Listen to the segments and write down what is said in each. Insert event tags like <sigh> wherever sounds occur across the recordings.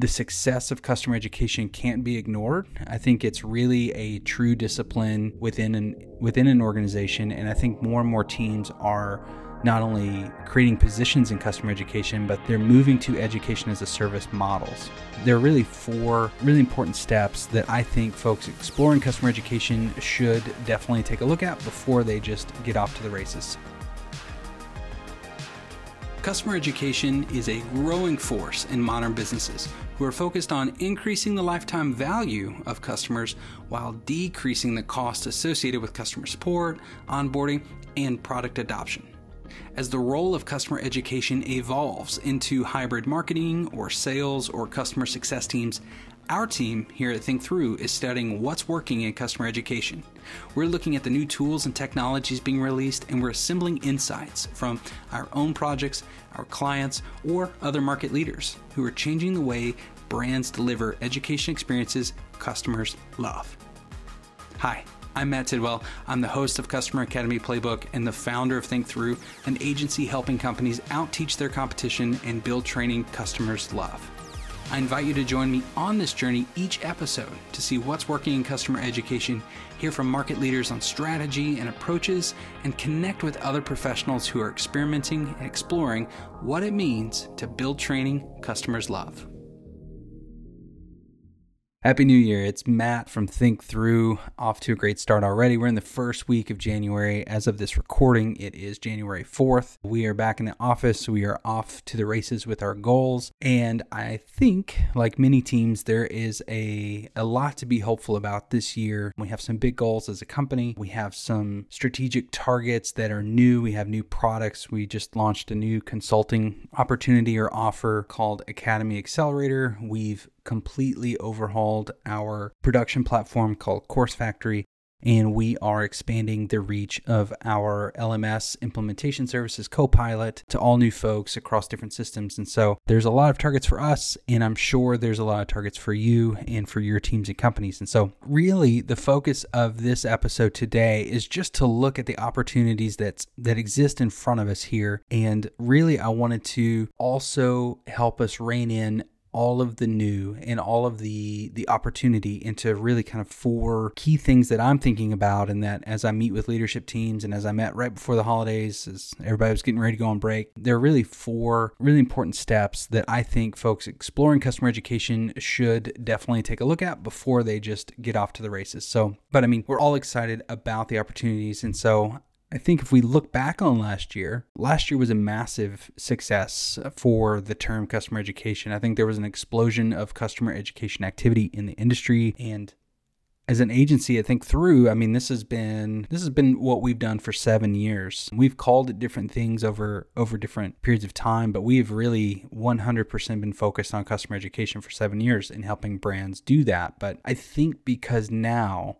the success of customer education can't be ignored. I think it's really a true discipline within an within an organization and I think more and more teams are not only creating positions in customer education, but they're moving to education as a service models. There are really four really important steps that I think folks exploring customer education should definitely take a look at before they just get off to the races. Customer education is a growing force in modern businesses who are focused on increasing the lifetime value of customers while decreasing the cost associated with customer support, onboarding, and product adoption. As the role of customer education evolves into hybrid marketing or sales or customer success teams, our team here at Think Through is studying what's working in customer education. We're looking at the new tools and technologies being released, and we're assembling insights from our own projects, our clients, or other market leaders who are changing the way brands deliver education experiences customers love. Hi. I'm Matt Tidwell. I'm the host of Customer Academy Playbook and the founder of Think Through, an agency helping companies outteach their competition and build training customers love. I invite you to join me on this journey each episode to see what's working in customer education, hear from market leaders on strategy and approaches, and connect with other professionals who are experimenting and exploring what it means to build training customers love. Happy New Year. It's Matt from Think Through. Off to a great start already. We're in the first week of January. As of this recording, it is January 4th. We are back in the office. We are off to the races with our goals. And I think, like many teams, there is a, a lot to be hopeful about this year. We have some big goals as a company. We have some strategic targets that are new. We have new products. We just launched a new consulting opportunity or offer called Academy Accelerator. We've completely overhauled our production platform called Course Factory, and we are expanding the reach of our LMS implementation services Copilot to all new folks across different systems. And so there's a lot of targets for us, and I'm sure there's a lot of targets for you and for your teams and companies. And so, really, the focus of this episode today is just to look at the opportunities that's that exist in front of us here. And really, I wanted to also help us rein in all of the new and all of the the opportunity into really kind of four key things that I'm thinking about and that as I meet with leadership teams and as I met right before the holidays as everybody was getting ready to go on break there are really four really important steps that I think folks exploring customer education should definitely take a look at before they just get off to the races. So but I mean we're all excited about the opportunities. And so I think if we look back on last year, last year was a massive success for the term customer education. I think there was an explosion of customer education activity in the industry and as an agency, I Think Through, I mean, this has been this has been what we've done for seven years. We've called it different things over over different periods of time, but we've really 100% been focused on customer education for seven years and helping brands do that. But I think because now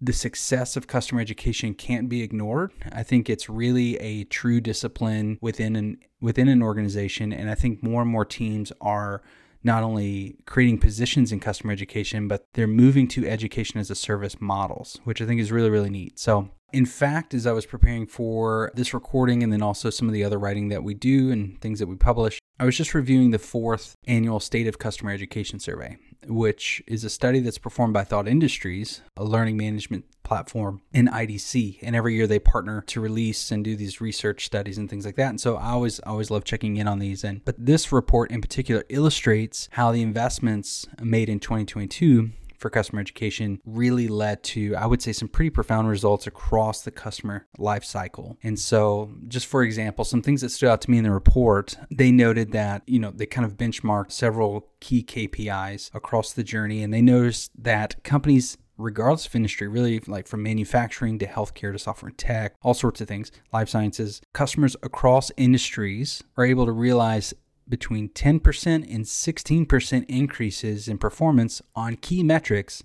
the success of customer education can't be ignored. I think it's really a true discipline within an within an organization and I think more and more teams are not only creating positions in customer education, but they're moving to education as a service models, which I think is really, really neat. So, in fact, as I was preparing for this recording and then also some of the other writing that we do and things that we publish, I was just reviewing the fourth annual State of Customer Education Survey which is a study that's performed by Thought Industries, a learning management platform in IDC. And every year they partner to release and do these research studies and things like that. And so I always always love checking in on these. And but this report in particular illustrates how the investments made in 2022 for customer education really led to, I would say, some pretty profound results across the customer life cycle. And so, just for example, some things that stood out to me in the report, they noted that, you know, they kind of benchmarked several key KPIs across the journey, and they noticed that companies regardless of industry, really like from manufacturing to healthcare to software and tech, all sorts of things, life sciences, customers across industries are able to realize between 10% and 16% increases in performance on key metrics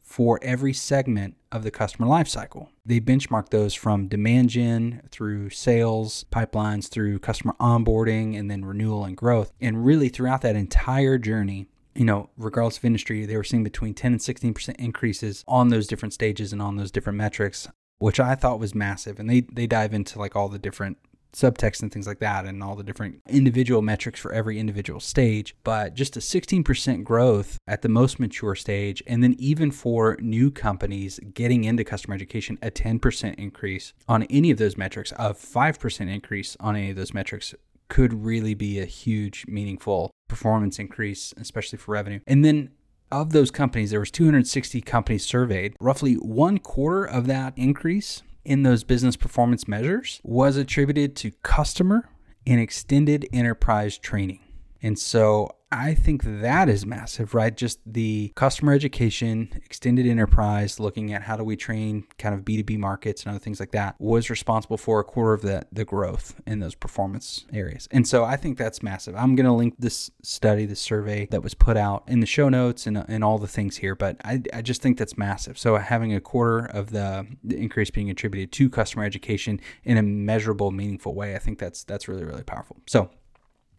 for every segment of the customer lifecycle. They benchmark those from demand gen through sales, pipelines through customer onboarding, and then renewal and growth. And really, throughout that entire journey, you know, regardless of industry, they were seeing between 10 and 16% increases on those different stages and on those different metrics, which I thought was massive. And they, they dive into like all the different subtext and things like that and all the different individual metrics for every individual stage but just a 16% growth at the most mature stage and then even for new companies getting into customer education a 10% increase on any of those metrics a 5% increase on any of those metrics could really be a huge meaningful performance increase especially for revenue. And then of those companies there was 260 companies surveyed. Roughly one quarter of that increase in those business performance measures was attributed to customer and extended enterprise training. And so I think that is massive, right? Just the customer education, extended enterprise, looking at how do we train kind of B2B markets and other things like that was responsible for a quarter of the, the growth in those performance areas. And so I think that's massive. I'm going to link this study, this survey that was put out in the show notes and, and all the things here, but I, I just think that's massive. So having a quarter of the, the increase being attributed to customer education in a measurable, meaningful way, I think that's that's really, really powerful. So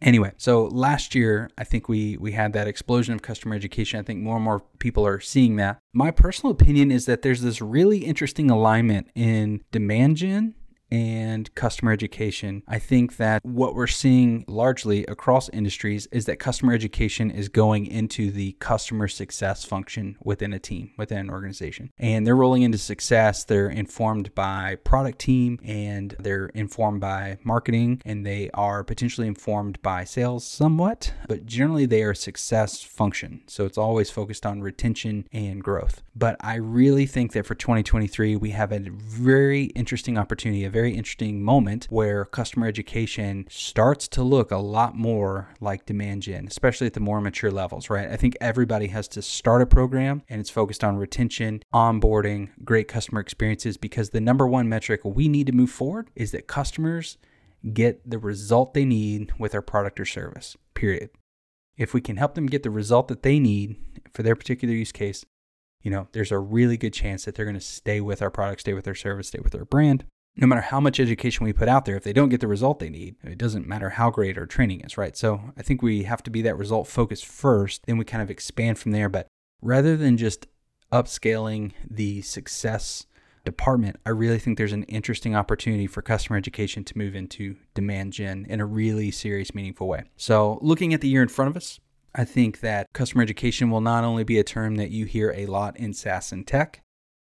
Anyway, so last year I think we we had that explosion of customer education. I think more and more people are seeing that. My personal opinion is that there's this really interesting alignment in demand gen and customer education. I think that what we're seeing largely across industries is that customer education is going into the customer success function within a team, within an organization. And they're rolling into success. They're informed by product team and they're informed by marketing and they are potentially informed by sales somewhat, but generally they are success function. So it's always focused on retention and growth. But I really think that for 2023, we have a very interesting opportunity, a very interesting moment where customer education starts to look a lot more like demand gen, especially at the more mature levels, right? I think everybody has to start a program and it's focused on retention, onboarding, great customer experiences because the number one metric we need to move forward is that customers get the result they need with our product or service, period. If we can help them get the result that they need for their particular use case, you know, there's a really good chance that they're going to stay with our product, stay with our service, stay with our brand, no matter how much education we put out there, if they don't get the result they need, it doesn't matter how great our training is, right? So I think we have to be that result focused first, then we kind of expand from there. But rather than just upscaling the success department, I really think there's an interesting opportunity for customer education to move into demand gen in a really serious, meaningful way. So looking at the year in front of us, I think that customer education will not only be a term that you hear a lot in SaaS and tech,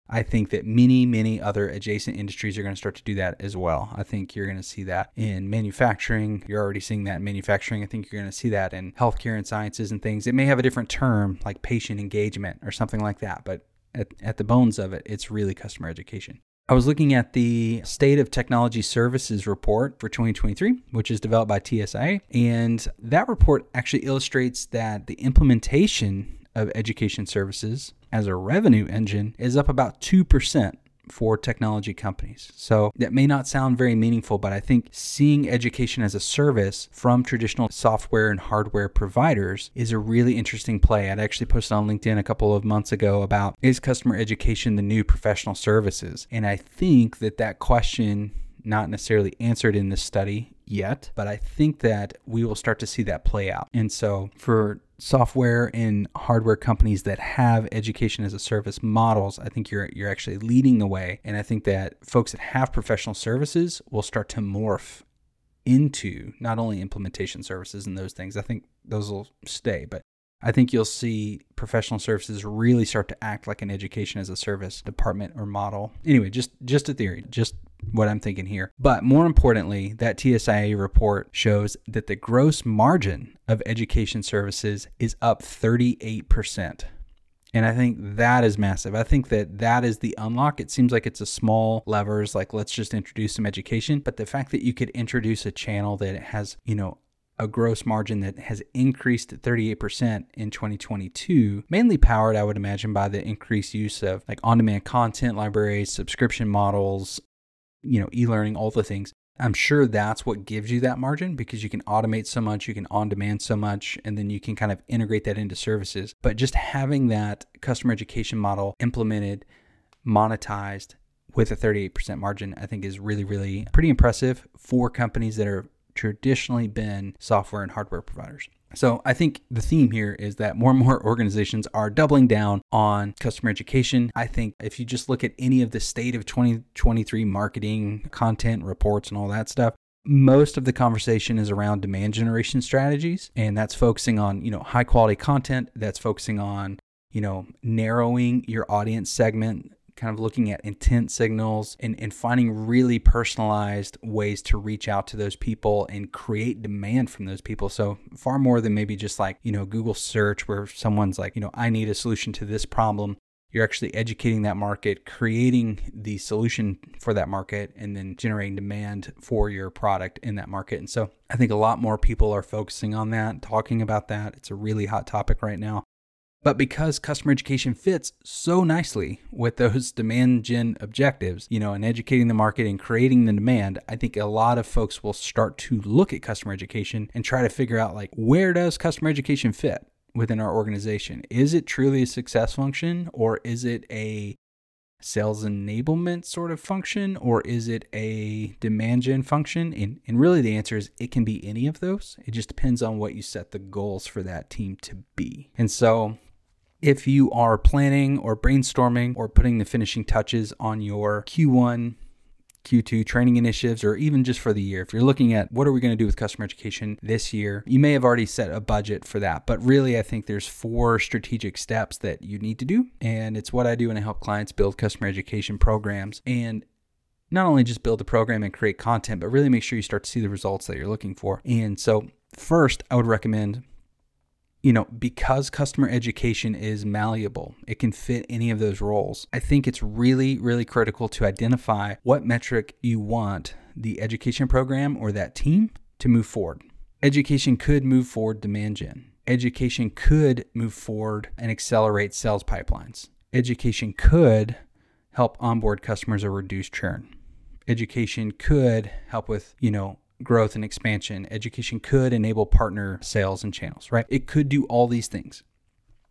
I think that many, many other adjacent industries are going to start to do that as well. I think you're going to see that in manufacturing. You're already seeing that in manufacturing. I think you're going to see that in healthcare and sciences and things. It may have a different term like patient engagement or something like that, but at, at the bones of it, it's really customer education. I was looking at the State of Technology Services report for 2023, which is developed by TSIA, and that report actually illustrates that the implementation of education services as a revenue engine is up about 2% for technology companies. So that may not sound very meaningful, but I think seeing education as a service from traditional software and hardware providers is a really interesting play. I'd actually posted on LinkedIn a couple of months ago about is customer education the new professional services? And I think that that question not necessarily answered in this study yet, but I think that we will start to see that play out. And so for software and hardware companies that have education as a service models, I think you're you're actually leading the way. And I think that folks that have professional services will start to morph into not only implementation services and those things. I think those will stay, but I think you'll see professional services really start to act like an education as a service department or model. Anyway, just just a theory, just what I'm thinking here. But more importantly, that TSIA report shows that the gross margin of education services is up 38%. And I think that is massive. I think that that is the unlock. It seems like it's a small levers, like let's just introduce some education. But the fact that you could introduce a channel that has, you know, a gross margin that has increased 38% in 2022, mainly powered, I would imagine, by the increased use of like on demand content libraries, subscription models, you know, e-learning, all the things. I'm sure that's what gives you that margin because you can automate so much, you can on demand so much, and then you can kind of integrate that into services. But just having that customer education model implemented, monetized with a 38% margin, I think is really, really pretty impressive for companies that are traditionally been software and hardware providers. So I think the theme here is that more and more organizations are doubling down on customer education. I think if you just look at any of the state of 2023 marketing content reports and all that stuff, most of the conversation is around demand generation strategies and that's focusing on you know high quality content that's focusing on you know narrowing your audience segment kind of looking at intent signals and, and finding really personalized ways to reach out to those people and create demand from those people. So, far more than maybe just like, you know, Google search where someone's like, you know, I need a solution to this problem. You're actually educating that market, creating the solution for that market, and then generating demand for your product in that market. And so I think a lot more people are focusing on that, talking about that. It's a really hot topic right now. But because customer education fits so nicely with those <laughs> demand gen objectives, you know, and educating the market and creating the demand, I think a lot of folks will start to look at customer education and try to figure out like where does customer education fit within our organization? Is it truly a success function or is it a sales enablement sort of function or is it a demand gen function? And, and really the answer is it can be any of those. It just depends on what you set the goals for that team to be. And so if you are planning or brainstorming or putting the finishing touches on your Q1 Q2 training initiatives, or even just for the year. If you're looking at what are we going to do with customer education this year, you may have already set a budget for that. But really, I think there's four strategic steps that you need to do. And it's what I do when I help clients build customer education programs. And not only just build the program and create content, but really make sure you start to see the results that you're looking for. And so, first, I would recommend you know, because customer education is malleable, it can fit any of those roles. I think it's really, really critical to identify what metric you want the education program or that team to move forward. Education could move forward demand gen. Education could move forward and accelerate sales pipelines. Education could help onboard customers or reduce churn. Education could help with, you know, growth and expansion. Education could enable partner sales and channels, right? It could do all these things.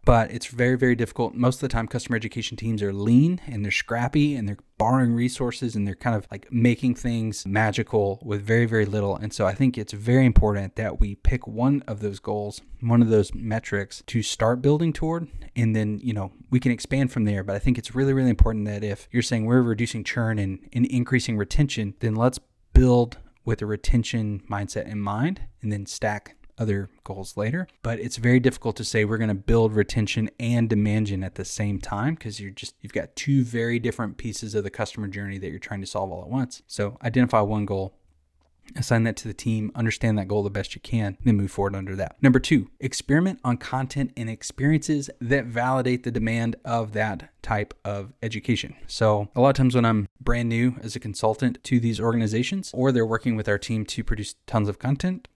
But it's very, very difficult. Most of the time, customer education teams are lean and they're scrappy and they're borrowing resources and they're kind of like making things magical with very, very little. And so I think it's very important that we pick one of those goals, one of those metrics to start building toward. And then, you know, we can expand from there. But I think it's really, really important that if you're saying we're reducing churn and, and increasing retention, then let's build with a retention mindset in mind and then stack other goals later. But it's very difficult to say we're going to build retention and demand gen at the same time because you're just you've got two very different pieces of the customer journey that you're trying to solve all at once. So identify one goal, assign that to the team, understand that goal the best you can, then move forward under that. Number two, experiment on content and experiences that validate the demand of that type of education. So, a lot of times when I'm brand new as a consultant to these organizations, or they're working with our team to produce tons of content,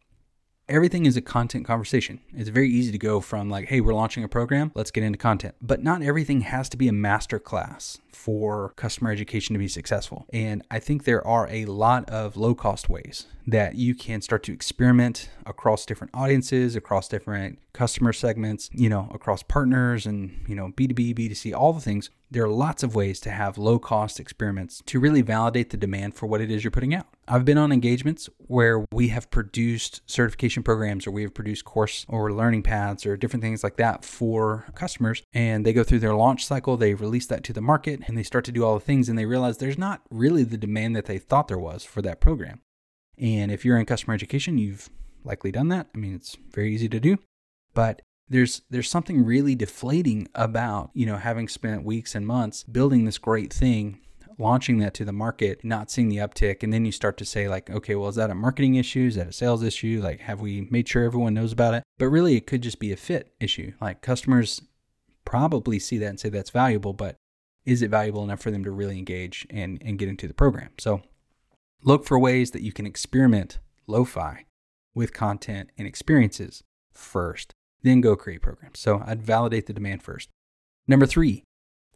everything is a content conversation. It's very easy to go from like, hey, we're launching a program, let's get into content. But not everything has to be a master class for customer education to be successful. And I think there are a lot of low cost ways that you can start to experiment across different audiences, across different customer segments, you know, across partners and, you know, B2B, B2C, all the things. There are lots of ways to have low cost experiments to really validate the demand for what it is you're putting out. I've been on engagements where we have produced certification programs or we have produced course or learning paths or different things like that for customers and they go through their launch cycle, they release that to the market and they start to do all the things and they realize there's not really the demand that they thought there was for that program. And if you're in customer education, you've likely done that. I mean, it's very easy to do, but there's there's something really deflating about, you know, having spent weeks and months building this great thing, launching that to the market, not seeing the uptick, and then you start to say like, okay, well, is that a marketing issue? Is that a sales issue? Like, have we made sure everyone knows about it? But really, it could just be a fit issue. Like customers probably see that and say that's valuable, but is it valuable enough for them to really engage and, and get into the program? So Look for ways that you can experiment lo fi with content and experiences first, then go create programs. So I'd validate the demand first. Number three,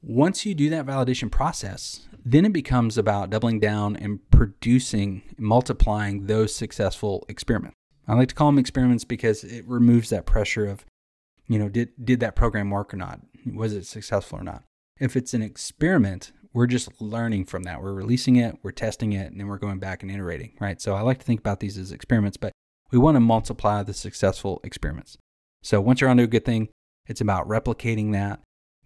once you do that validation process, then it becomes about doubling down and producing, multiplying those successful experiments. I like to call them experiments because it removes that pressure of, you know, did, did that program work or not? Was it successful or not? If it's an experiment, we're just learning from that. We're releasing it, we're testing it, and then we're going back and iterating, right? So I like to think about these as experiments, but we want to multiply the successful experiments. So once you're onto a good thing, it's about replicating that,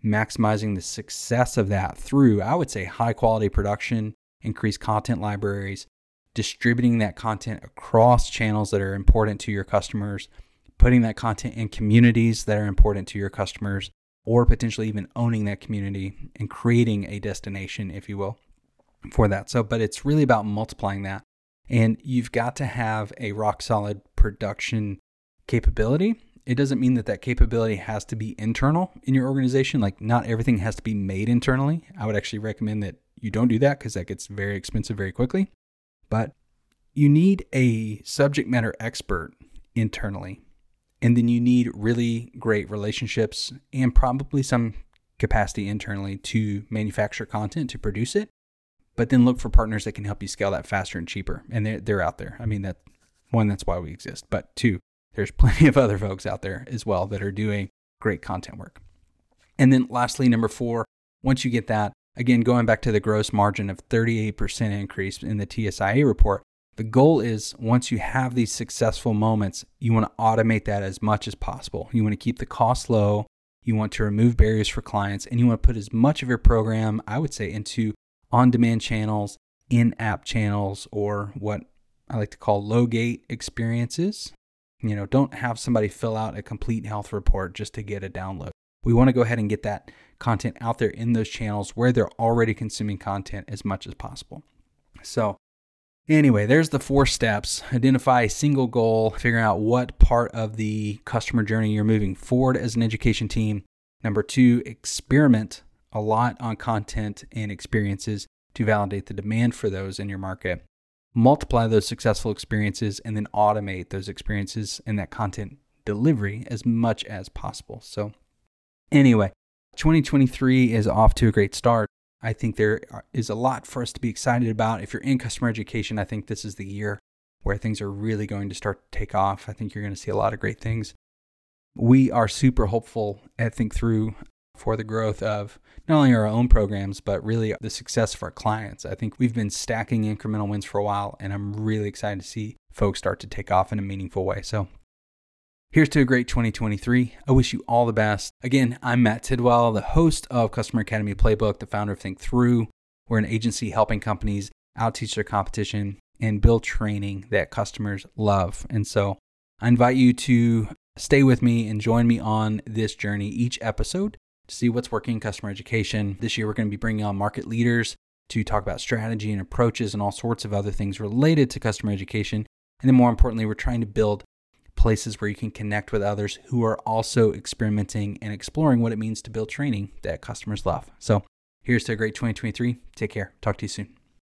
maximizing the success of that through, I would say, high quality production, increased content libraries, distributing that content across channels that are important to your customers, putting that content in communities that are important to your customers, or potentially even owning that community and creating a destination, if you will, for that. So, but it's really about multiplying that. And you've got to have a rock solid production capability. It doesn't mean that that capability has to be internal in your organization. Like, not everything has to be made internally. I would actually recommend that you don't do that because that gets very expensive very quickly. But you need a subject matter expert internally and then you need really great relationships and probably some capacity internally to manufacture content to produce it. But then look for partners that can help you scale that faster and cheaper. And they're, they're out there. I mean, that one, that's why we exist. But two, there's <laughs> plenty of other folks out there as well that are doing great content work. And then lastly, number four, once you get that, again, going back to the gross margin of 38% increase in the TSIA report, the goal is once you have these successful moments, you want to automate that as much as possible. You want to keep the cost low. You want to remove barriers for clients and you want to put as much of your program, I would say, into on demand channels, in app channels, or what I like to call low gate experiences. You know, don't have somebody fill out a complete health report just to get a download. We want to go ahead and get that content out there in those channels where they're already consuming content as much as possible. So, Anyway, there's the four steps. Identify a single goal, figuring out what part of the customer journey you're moving forward as an education team. Number two, experiment a lot on content and experiences to validate the demand for those in your market. Multiply those successful experiences and then automate those experiences and that content delivery as much as possible. So, anyway, 2023 is off to a great start. I think there uh, is a lot for us to be excited about. If you're in customer education, I think this is the year where things are really going to start to take off. I think you're going to see a lot of great things. We are super hopeful at Think Through for the growth of not only our own programs, but really the success of our clients. I think we've been stacking incremental wins for a while, and I'm really excited to see folks start to take off in a meaningful way. So Here's to a great 2023. I wish you all the best. Again, I'm Matt Tidwell, the host of Customer Academy Playbook, the founder of Think Through. We're an agency helping companies outteach their competition and build training that customers love. And so I invite you to stay with me and join me on this journey each episode to see what's working in customer education. This year, we're going to be bringing on market leaders to talk about strategy and approaches and all sorts of other things related to customer education. And then, more importantly, we're trying to build places where you can connect with others who are also experimenting and exploring what it means to build training that customers love. So here's to a great 2023. Take care. Talk to you soon.